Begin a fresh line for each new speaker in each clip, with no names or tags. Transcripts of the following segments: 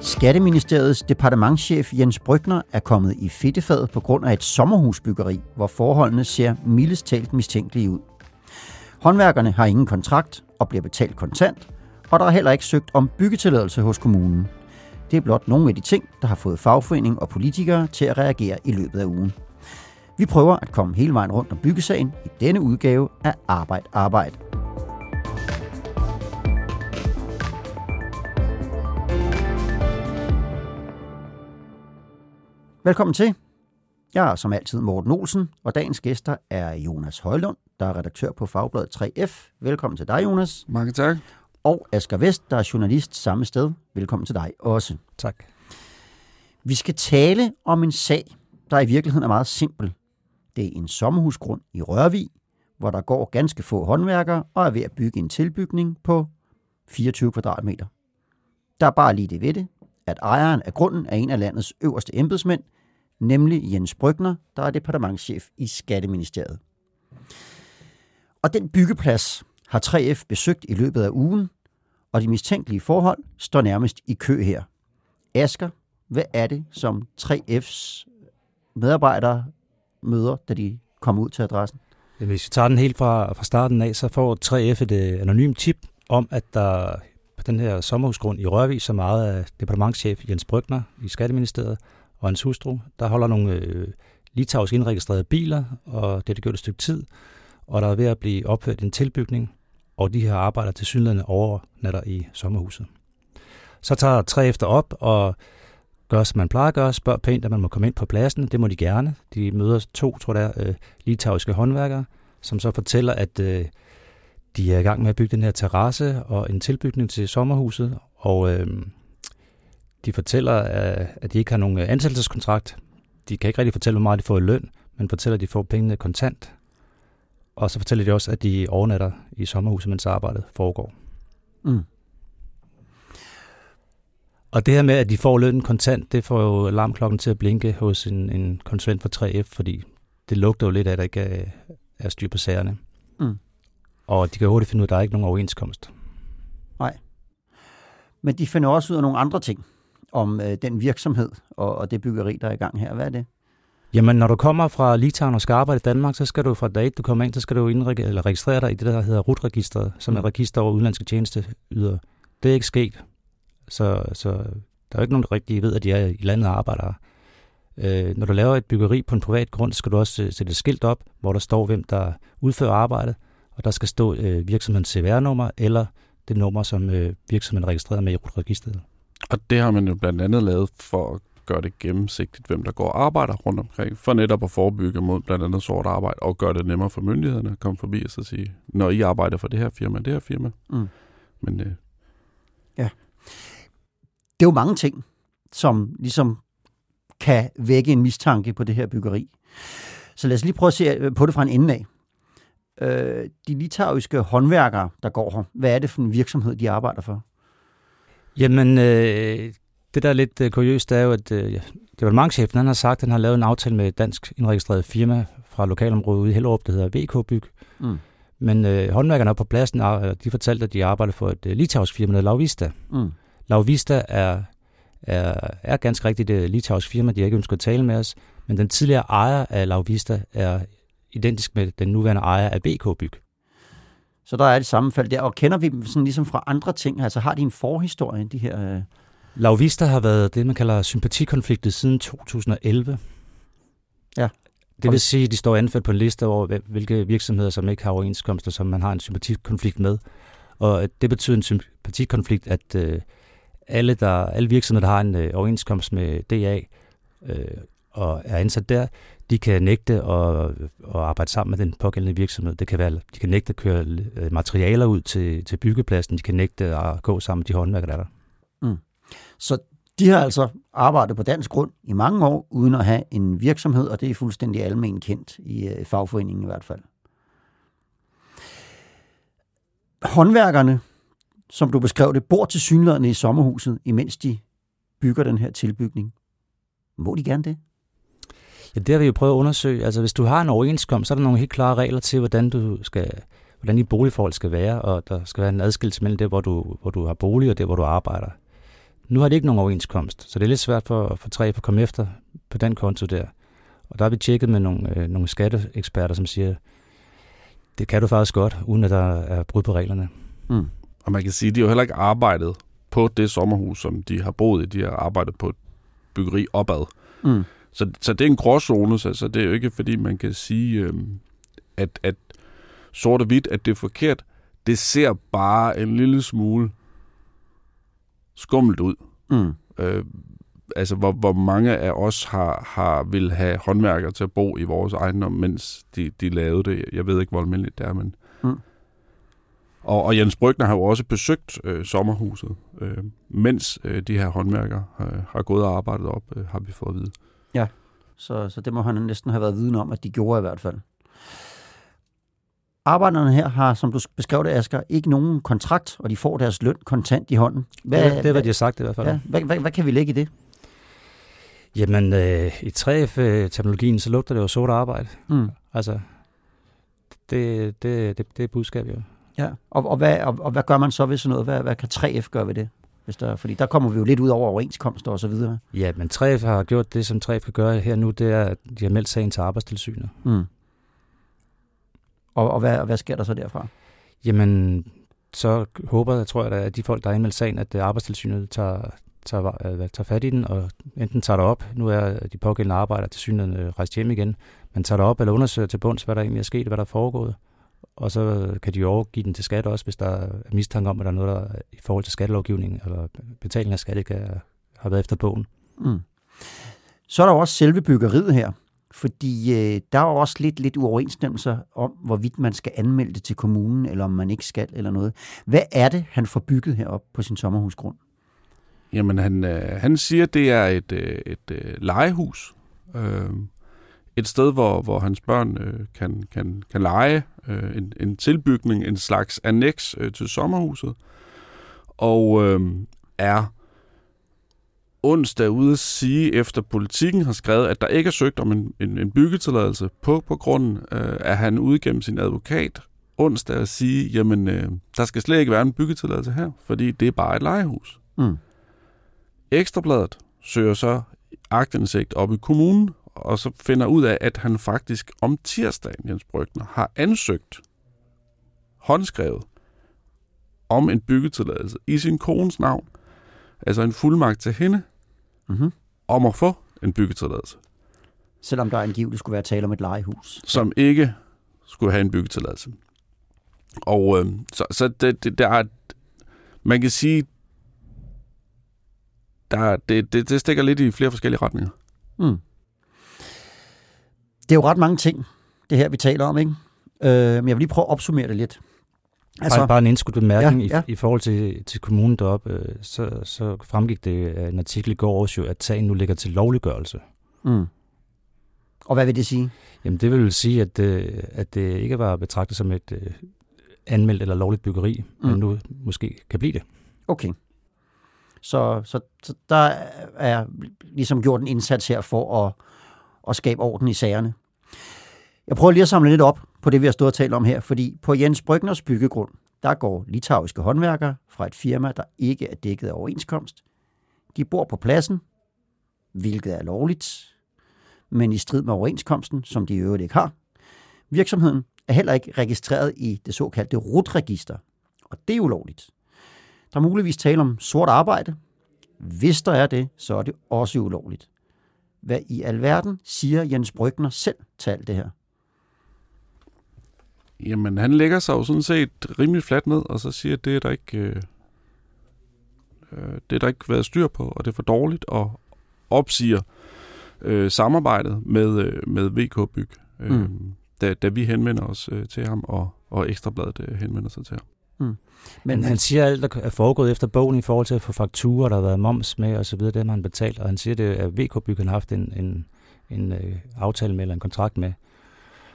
Skatteministeriets departementschef Jens Brygner er kommet i fedtefadet på grund af et sommerhusbyggeri, hvor forholdene ser mildest talt mistænkelige ud. Håndværkerne har ingen kontrakt og bliver betalt kontant, og der er heller ikke søgt om byggetilladelse hos kommunen. Det er blot nogle af de ting, der har fået fagforening og politikere til at reagere i løbet af ugen. Vi prøver at komme hele vejen rundt om byggesagen i denne udgave af Arbejde Arbejde. Velkommen til. Jeg er som altid Morten Olsen, og dagens gæster er Jonas Højlund, der er redaktør på Fagbladet 3F. Velkommen til dig, Jonas.
Mange tak.
Og Asger Vest, der er journalist samme sted. Velkommen til dig også.
Tak.
Vi skal tale om en sag, der i virkeligheden er meget simpel. Det er en sommerhusgrund i Rørvig, hvor der går ganske få håndværkere og er ved at bygge en tilbygning på 24 kvadratmeter. Der er bare lige det ved det, at ejeren af grunden er en af landets øverste embedsmænd, nemlig Jens Brygner, der er departementschef i Skatteministeriet. Og den byggeplads har 3F besøgt i løbet af ugen, og de mistænkelige forhold står nærmest i kø her. Asker, hvad er det, som 3F's medarbejdere møder, da de kommer ud til adressen?
Hvis vi tager den helt fra, fra starten af, så får 3F et øh, anonymt tip om, at der på den her sommerhusgrund i Rørvig, som meget af departementschef Jens Brygner i Skatteministeriet og hans hustru, der holder nogle øh, litauisk indregistrerede biler, og det er det gjort et stykke tid, og der er ved at blive opført en tilbygning, og de her arbejder til synligheden overnatter i sommerhuset. Så tager tre efter op og gør, som man plejer at gøre, spørger pænt, at man må komme ind på pladsen. Det må de gerne. De møder to, tror jeg, øh, litauiske håndværkere, som så fortæller, at øh, de er i gang med at bygge den her terrasse og en tilbygning til sommerhuset, og øh, de fortæller, øh, at de ikke har nogen øh, ansættelseskontrakt. De kan ikke rigtig fortælle, hvor meget de får i løn, men fortæller, at de får pengene kontant. Og så fortæller de også, at de overnatter i sommerhuset, mens arbejdet foregår. Mm. Og det her med, at de får lønnen kontant, det får jo alarmklokken til at blinke hos en, en konsulent for 3F, fordi det lugter jo lidt af, at der ikke er, er styr på sagerne. Mm. Og de kan hurtigt finde ud af, at der er ikke nogen overenskomst.
Nej. Men de finder også ud af nogle andre ting om øh, den virksomhed og, og det byggeri, der er i gang her. Hvad er det?
Jamen, når du kommer fra Litauen og skal arbejde i Danmark, så skal du fra dag du kommer ind, så skal du indreg- eller registrere dig i det, der hedder RUT-registret, som er et mm. register over udenlandske tjenesteyder. Det er ikke sket. Så, så der er jo ikke nogen, der rigtig ved, at de er i landet og arbejder Øh, når du laver et byggeri på en privat grund, skal du også sætte et skilt op, hvor der står, hvem der udfører arbejdet, og der skal stå øh, virksomhedens CVR-nummer eller det nummer, som øh, virksomheden registrerer med i registret.
Og det har man jo blandt andet lavet for at gøre det gennemsigtigt, hvem der går og arbejder rundt omkring, for netop at forebygge mod blandt andet sort arbejde, og gøre det nemmere for myndighederne at komme forbi og så sige, når I arbejder for det her firma, det her firma. Mm. Men, øh.
Det er jo mange ting, som ligesom kan vække en mistanke på det her byggeri. Så lad os lige prøve at se på det fra en ende af øh, de litauiske håndværkere, der går her, hvad er det for en virksomhed, de arbejder for?
Jamen, øh, det der er lidt øh, kuriøst, er jo, at øh, departementchefen han har sagt, at han har lavet en aftale med et dansk indregistreret firma fra lokalområdet ude i Hellerup, der hedder VK Byg. Mm. Men øh, håndværkerne på pladsen, de fortalte, at de arbejder for et øh, litauisk firma, der hedder Lauvista. Mm. Lauvista er, er, er ganske rigtigt et litauisk firma, de har ikke ønsket at tale med os, men den tidligere ejer af Lauvista er identisk med den nuværende ejer af BK Byg.
Så der er et sammenfald der. Og kender vi dem sådan ligesom fra andre ting? Altså har de en forhistorie, de her... Øh...
Lauvista har været det, man kalder sympatikonfliktet siden 2011.
Ja.
Det vil sige, at de står anført på en liste over, hvilke virksomheder, som ikke har overenskomster, som man har en sympatikonflikt med. Og det betyder en sympatikonflikt, at øh, alle, der, alle virksomheder, der har en øh, overenskomst med DA øh, og er ansat der, de kan nægte at, øh, at arbejde sammen med den pågældende virksomhed. Det kan være, de kan nægte at køre øh, materialer ud til, til byggepladsen. De kan nægte at gå sammen med de håndværkere, der er der. Mm.
Så de har altså arbejdet på dansk grund i mange år, uden at have en virksomhed, og det er fuldstændig almen kendt øh, i fagforeningen i hvert fald. Håndværkerne, som du beskrev det, bor til synlædende i sommerhuset, imens de bygger den her tilbygning. Må de gerne det?
Ja, det har vi jo prøvet at undersøge. Altså, hvis du har en overenskomst, så er der nogle helt klare regler til, hvordan du skal hvordan de boligforhold skal være, og der skal være en adskillelse mellem det, hvor du, hvor du har bolig, og det, hvor du arbejder. Nu har det ikke nogen overenskomst, så det er lidt svært for, for tre at komme efter på den konto der. Og der har vi tjekket med nogle, øh, nogle skatteeksperter, som siger, det kan du faktisk godt, uden at der er brud på reglerne.
Mm. Og man kan sige, at de har jo heller ikke arbejdet på det sommerhus, som de har boet i. De har arbejdet på et byggeri opad. Mm. Så, så det er en gråzone, så, så det er jo ikke, fordi man kan sige, øh, at, at sort og hvidt, at det er forkert. Det ser bare en lille smule skummelt ud. Mm. Øh, altså, hvor, hvor mange af os har, har vil have håndværkere til at bo i vores ejendom, mens de, de lavede det. Jeg ved ikke, hvor almindeligt det er, men... Mm. Og, og Jens Brygner har jo også besøgt øh, sommerhuset, øh, mens øh, de her håndværkere øh, har gået og arbejdet op, øh, har vi fået at vide.
Ja, så, så det må han næsten have været viden om, at de gjorde i hvert fald. Arbejderne her har, som du beskrev det, Asger, ikke nogen kontrakt, og de får deres løn kontant i hånden.
Hvad, det, det er, hvad de har sagt i hvert fald.
Ja, hvad, hvad, hvad kan vi lægge i det?
Jamen, øh, i 3F-terminologien, så lugter det jo sort arbejde. Mm. Altså, det, det, det, det er budskabet jo.
Ja, og, og, hvad, og, og hvad gør man så ved sådan noget? Hvad, hvad kan 3F gøre ved det? Hvis der, fordi der kommer vi jo lidt ud over overenskomster og så videre.
Ja, men 3F har gjort det, som 3F kan gøre her nu, det er, at de har meldt sagen til arbejdstilsynet. Mm.
Og, og hvad, hvad sker der så derfra?
Jamen, så håber jeg, tror jeg, at de folk, der har indmeldt sagen, at arbejdstilsynet tager, tager, øh, tager fat i den, og enten tager det op, nu er de pågældende arbejdere til synligheden rejst hjem igen, men tager det op eller undersøger til bunds, hvad der egentlig er sket, hvad der er foregået. Og så kan de jo overgive den til skat også, hvis der er mistanke om, at der er noget, der i forhold til skattelovgivningen eller betaling af skat ikke har været efter bogen. Mm.
Så er der jo også selve byggeriet her. Fordi øh, der er også lidt, lidt uoverensstemmelser om, hvorvidt man skal anmelde det til kommunen, eller om man ikke skal, eller noget. Hvad er det, han får bygget herop på sin sommerhusgrund?
Jamen, han, øh, han siger, det er et, øh, et øh, legehus. Øh, et sted, hvor, hvor hans børn øh, kan, kan, kan lege. Øh, en, en tilbygning, en slags annex øh, til sommerhuset. Og øh, er onsdag ude at sige, efter politikken har skrevet, at der ikke er søgt om en, en, en byggetilladelse på, på grunden, øh, at han ude gennem sin advokat onsdag at sige, jamen, øh, der skal slet ikke være en byggetilladelse her, fordi det er bare et legehus. Mm. Ekstrabladet søger så agtindsigt op i kommunen, og så finder ud af, at han faktisk om tirsdagen, Jens Brygner, har ansøgt håndskrevet om en byggetilladelse i sin kones navn, altså en fuldmagt til hende, mm-hmm. om at få en byggetilladelse.
Selvom der angiveligt skulle være tale om et legehus.
Som ikke skulle have en byggetilladelse. Og øh, så, så det, det, der er, man kan sige, der, det, det, det stikker lidt i flere forskellige retninger. Mm.
Det er jo ret mange ting, det her vi taler om, ikke? Øh, men jeg vil lige prøve at opsummere det lidt.
Altså, bare, bare en indskudt bemærkning ja, ja. I, i forhold til, til kommunen deroppe, øh, så, så fremgik det af en artikel i går også jo, at sagen nu ligger til lovliggørelse. Mm.
Og hvad vil det sige?
Jamen det vil sige, at, øh, at det ikke var betragtet som et øh, anmeldt eller lovligt byggeri, mm. men nu måske kan blive det.
Okay. Så, så, så der er ligesom gjort en indsats her for at, at skabe orden i sagerne. Jeg prøver lige at samle lidt op på det, vi har stået og talt om her, fordi på Jens Brygners byggegrund, der går litauiske håndværkere fra et firma, der ikke er dækket af overenskomst. De bor på pladsen, hvilket er lovligt, men i strid med overenskomsten, som de i øvrigt ikke har. Virksomheden er heller ikke registreret i det såkaldte RUT-register, og det er ulovligt. Der er muligvis tale om sort arbejde. Hvis der er det, så er det også ulovligt. Hvad i alverden siger Jens Brygner selv til alt det her?
Jamen, han lægger sig jo sådan set rimelig fladt ned, og så siger, at det er der ikke, øh, øh, det er der ikke været styr på, og det er for dårligt, og opsiger øh, samarbejdet med, øh, med VK Byg, øh, mm. da, da vi henvender os øh, til ham, og, og Ekstrabladet øh, henvender sig til ham.
Mm. Men han siger, at alt er foregået efter bogen i forhold til at få fakturer, der har været moms med og så videre, det har han betalt, og han siger, det, at VK Byg har haft en, en, en øh, aftale med, eller en kontrakt med,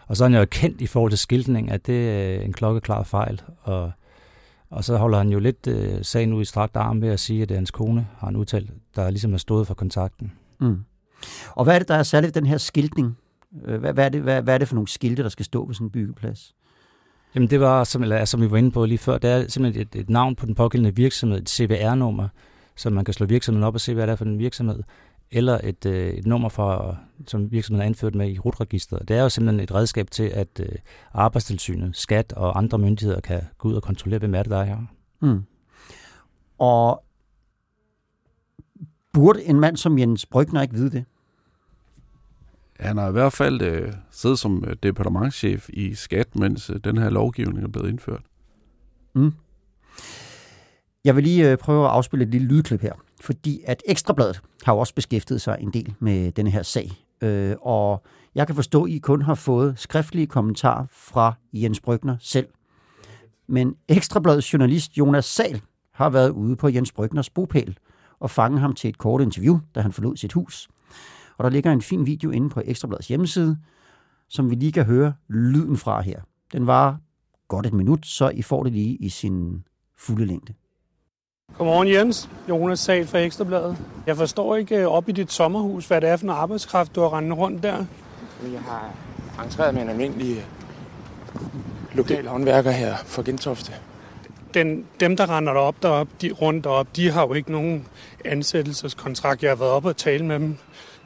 og så er han jo kendt i forhold til skiltning, at det er en klokkeklar fejl. Og, og så holder han jo lidt øh, sagen ud i strakt arm ved at sige, at det er hans kone, har han udtalt, der ligesom er stået for kontakten. Mm.
Og hvad er det, der er særligt den her skiltning? Øh, hvad, hvad, er det, hvad, hvad er det for nogle skilte, der skal stå på sådan en byggeplads?
Jamen det var, som, eller, som vi var inde på lige før, det er simpelthen et, et navn på den pågældende virksomhed, et CVR-nummer, så man kan slå virksomheden op og se, hvad det er for en virksomhed, eller et, øh, et nummer, fra, som virksomheden er anført med i rutregisteret. Det er jo simpelthen et redskab til, at øh, arbejdstilsynet, skat og andre myndigheder kan gå ud og kontrollere, hvem er det, der er her.
Mm. Og burde en mand som Jens Brygner ikke vide det?
Han har i hvert fald øh, siddet som øh, departementschef i skat, mens øh, den her lovgivning er blevet indført.
Mm. Jeg vil lige øh, prøve at afspille et lille lydklip her, fordi at Ekstrabladet har jo også beskæftiget sig en del med denne her sag. Øh, og jeg kan forstå, at I kun har fået skriftlige kommentarer fra Jens Brygner selv. Men Ekstrabladets journalist Jonas Sal har været ude på Jens Brygners bopæl og fanget ham til et kort interview, da han forlod sit hus. Og der ligger en fin video inde på Ekstrabladets hjemmeside, som vi lige kan høre lyden fra her. Den var godt et minut, så I får det lige i sin fulde længde.
Godmorgen Jens, Jonas Sal fra Ekstrabladet. Jeg forstår ikke øh, op i dit sommerhus, hvad det er for en arbejdskraft, du har rendt rundt der.
Jeg har entreret med en almindelig lokal håndværker her for Gentofte.
Den, dem, der render derop, derop, de, rundt derop, de har jo ikke nogen ansættelseskontrakt. Jeg har været op og tale med dem.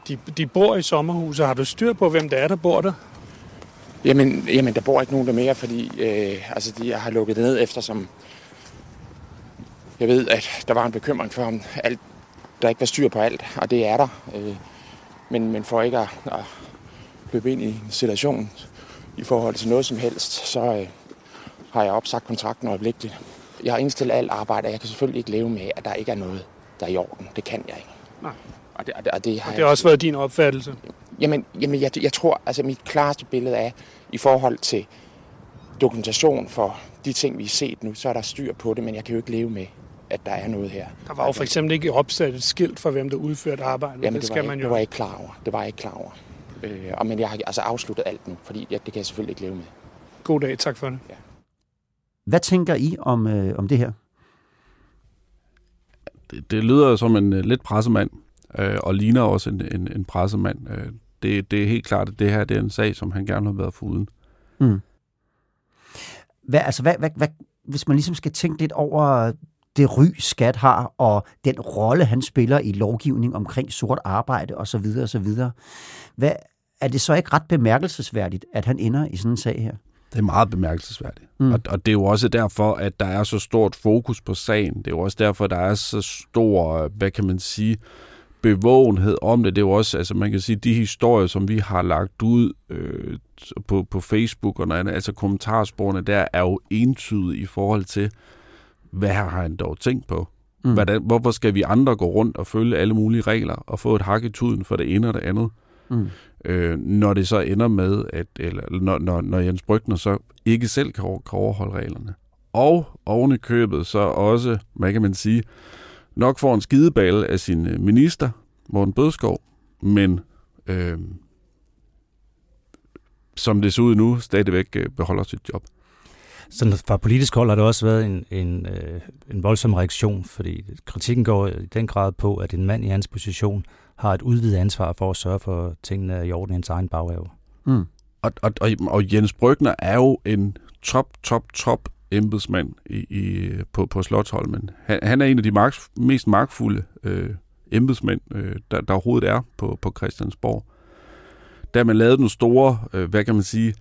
De, de bor i sommerhuset. Har du styr på, hvem det er, der bor der?
Jamen, jamen der bor ikke nogen der mere, fordi øh, altså, de har lukket det ned efter, som jeg ved, at der var en bekymring for, om alt, der ikke var styr på alt, og det er der. Øh, men, men for ikke at, at løbe ind i en situation i forhold til noget som helst, så øh, har jeg opsagt kontrakten øjeblikkeligt. Jeg har indstillet alt arbejde, og jeg kan selvfølgelig ikke leve med, at der ikke er noget, der er i orden. Det kan jeg ikke.
Nej.
Og det, og det, og det, har
Og det har også været din opfattelse.
Jamen, jamen jeg, jeg tror, altså mit klareste billede er, i forhold til dokumentation for de ting, vi har set nu, så er der styr på det, men jeg kan jo ikke leve med, at der er noget her.
Der var jo for eksempel ikke opsat et skilt for, hvem der udførte arbejdet.
Jamen,
det
det,
skal
var,
man jo.
det var jeg ikke klar over. Det var jeg ikke klar over. Øh, og, men jeg har altså afsluttet alt nu, fordi ja, det kan jeg selvfølgelig ikke leve med.
God dag, tak for det.
Hvad tænker I om, øh, om det her?
Det, det lyder som en øh, lidt pressemand, øh, og ligner også en, en, en pressemand. Øh, det, det er helt klart, at det her det er en sag, som han gerne har været foruden.
Mm. Hvad, altså, hvad, hvad, hvad, hvis man ligesom skal tænke lidt over det ry, skat har, og den rolle, han spiller i lovgivning omkring sort arbejde osv. osv. Hvad, er det så ikke ret bemærkelsesværdigt, at han ender i sådan en sag her?
Det er meget bemærkelsesværdigt.
Mm.
Og, og det er jo også derfor, at der er så stort fokus på sagen. Det er jo også derfor, der er så stor, hvad kan man sige, bevågenhed om det. Det er jo også, altså man kan sige, de historier, som vi har lagt ud øh, på, på Facebook og noget andet, altså kommentarsporene der, er jo entydige i forhold til, hvad har han dog tænkt på?
Mm.
Hvordan, hvorfor skal vi andre gå rundt og følge alle mulige regler og få et hak i tuden for det ene og det andet?
Mm.
øh, når det så ender med, at eller, når, når, når Jens Brygner så ikke selv kan, kan overholde reglerne. Og oven i købet så også, hvad kan man sige, nok får en skideball af sin øh, minister, Morten Bødskov, men øh, som det ser ud nu, stadigvæk øh, beholder sit job
sådan fra politisk hold har der også været en, en, øh, en voldsom reaktion, fordi kritikken går i den grad på, at en mand i hans position har et udvidet ansvar for at sørge for, at tingene er i orden i hans egen baghave.
Mm.
Og, og, og, og Jens Brygner er jo en top, top, top embedsmand i, i, på, på Slottholmen. Han, han er en af de marks, mest magtfulde øh, embedsmænd, øh, der, der overhovedet er på, på Christiansborg. Da man lavede den store, øh, hvad kan man sige,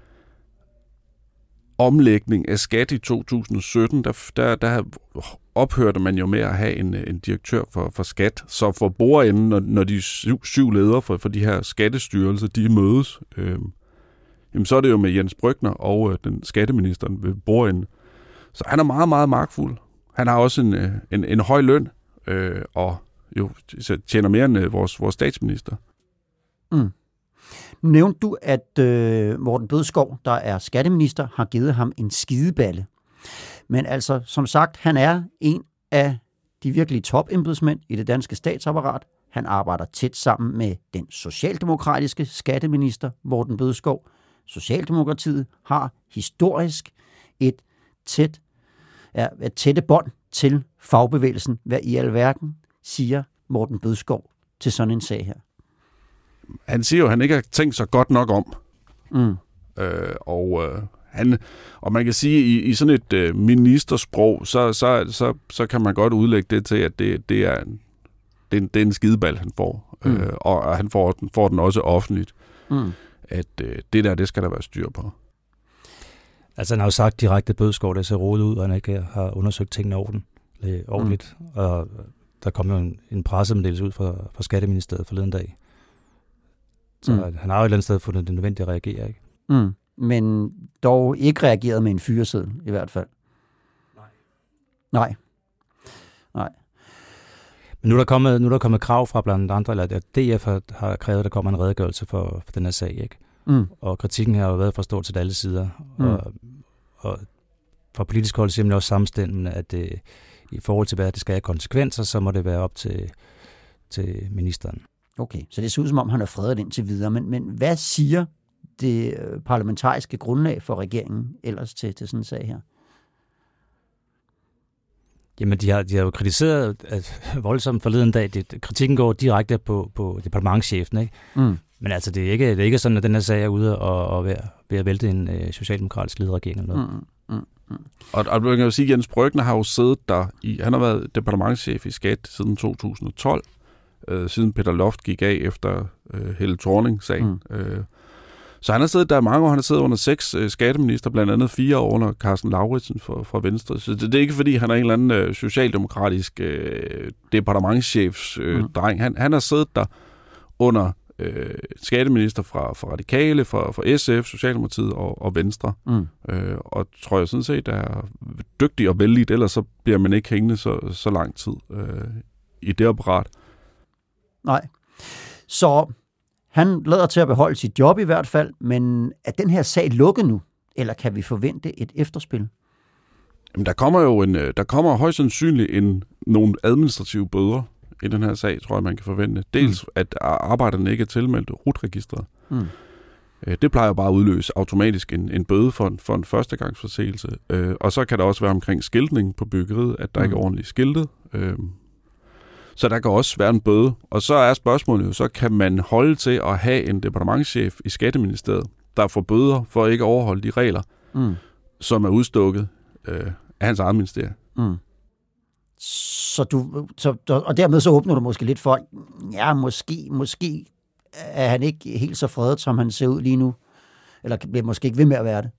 omlægning af skat i 2017, der, der, der ophørte man jo med at have en, en direktør for, for skat. Så for bordenden, når, når de syv, syv ledere for, for de her skattestyrelser, de mødes, øh, jamen så er det jo med Jens Brygner og øh, den skatteministeren ved bordenden. Så han er meget, meget magtfuld. Han har også en, øh, en, en høj løn, øh, og jo tjener mere end øh, vores, vores statsminister.
Mm. Nu nævnte du, at øh, Morten Bødskov, der er skatteminister, har givet ham en skideballe. Men altså, som sagt, han er en af de virkelige topembedsmænd i det danske statsapparat. Han arbejder tæt sammen med den socialdemokratiske skatteminister, Morten Bødskov. Socialdemokratiet har historisk et tæt, ja, et tætte bånd til fagbevægelsen. Hvad i alverden siger Morten Bødskov til sådan en sag her?
Han siger jo, at han ikke har tænkt sig godt nok om.
Mm.
Øh, og, øh, han, og man kan sige, at i, i sådan et øh, ministersprog, så, så, så, så kan man godt udlægge det til, at det, det, er, en, det, er, en, det er en skideball, han får. Mm. Øh, og han får den, får den også offentligt. Mm. At øh, det der, det skal der være styr på.
Altså han har jo sagt direkte, at Bødskov der ser rodet ud, og han ikke har undersøgt tingene orden, øh, ordentligt. Mm. Og der kom jo en, en pressemeddelelse ud fra, fra Skatteministeriet forleden dag. Så mm. han har jo et eller andet sted fundet det nødvendigt at reagere, ikke?
Mm. Men dog ikke reageret med en fyreseddel, i hvert fald.
Nej.
Nej. Nej.
Men nu er der kommet, nu er der kommet krav fra blandt andre, eller at DF har, har krævet, at der kommer en redegørelse for, for den her sag, ikke? Mm. Og kritikken har jo været fra stort til alle sider. Mm. Og, og fra politisk hold man også samstemmende, at det, i forhold til, hvad det skal have konsekvenser, så må det være op til, til ministeren.
Okay, så det ser ud som om, han er fredet indtil videre. Men, men hvad siger det øh, parlamentariske grundlag for regeringen ellers til, til sådan en sag her?
Jamen, de har, de har jo kritiseret at voldsomt forleden dag. Det, kritikken går direkte på, på departementchefen, ikke? Mm. Men altså, det er, ikke, det er ikke sådan, at den her sag er ude og, og ved, ved at vælte en øh, socialdemokratisk ledet regering eller noget. Mm, mm,
mm. Og, og man kan jo sige, at Jens Brygner har jo siddet der i, han har været departementchef i Skat siden 2012, øh, siden Peter Loft gik af efter øh, Helle Thorning-sagen. Mm. Øh, så han har siddet der mange år. Han har siddet under seks øh, skatteminister, blandt andet fire år under Carsten Lauritsen fra, fra Venstre. Så det, det er ikke, fordi han er en eller anden øh, socialdemokratisk øh, departementchefs øh, mm. dreng. Han, han har siddet der under øh, skatteminister fra, fra Radikale, fra, fra SF, Socialdemokratiet og, og Venstre. Mm. Øh, og tror jeg sådan set er dygtig og vældig, ellers så bliver man ikke hængende så, så lang tid øh, i det apparat.
Nej. Så han lader til at beholde sit job i hvert fald, men er den her sag lukket nu, eller kan vi forvente et efterspil?
Jamen, der kommer jo en, øh, der kommer højst sandsynligt en, nogle administrative bøder i den her sag, tror jeg, man kan forvente. Dels, mm. at arbejderne ikke er tilmeldt RUT-registret. Mm. Øh, det plejer bare at udløse automatisk en, en bøde for en, for en førstegangsforseelse. Øh, og så kan der også være omkring skiltning på byggeriet, at der mm. ikke er ordentligt skiltet. Øh, så der kan også være en bøde. Og så er spørgsmålet jo, så kan man holde til at have en departementchef i Skatteministeriet, der får bøder for at ikke overholde de regler, mm. som er udstukket øh, af hans eget ministerie. Mm.
Så du, så, og dermed så åbner du måske lidt for, ja, måske, måske er han ikke helt så fredet, som han ser ud lige nu. Eller bliver måske ikke ved med at være det.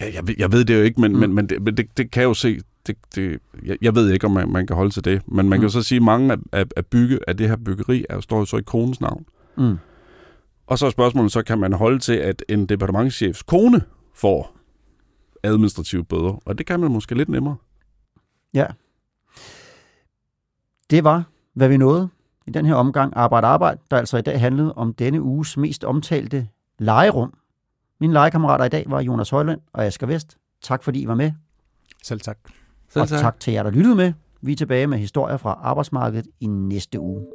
Ja, jeg, ved, jeg ved det jo ikke, men, mm. men, men, det, men det, det kan jo se, det, det, jeg, jeg ved ikke, om man, man kan holde til det, men man mm. kan jo så sige, at mange af, af, af, bygge, af det her byggeri er, står jo så i konens navn. Mm. Og så er spørgsmålet, så kan man holde til, at en departementchefs kone får administrative bøder, og det kan man måske lidt nemmere.
Ja. Det var, hvad vi nåede i den her omgang Arbejde Arbejde, der altså i dag handlede om denne uges mest omtalte legerum. Mine legekammerater i dag var Jonas Højland og Asger Vest. Tak fordi I var med.
Selv tak.
Selv og tak. tak til jer, der lyttede med. Vi er tilbage med historier fra arbejdsmarkedet i næste uge.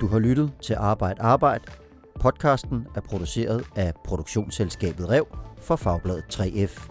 Du har lyttet til Arbejde Arbejde. Podcasten er produceret af produktionsselskabet Rev for Fagbladet 3F.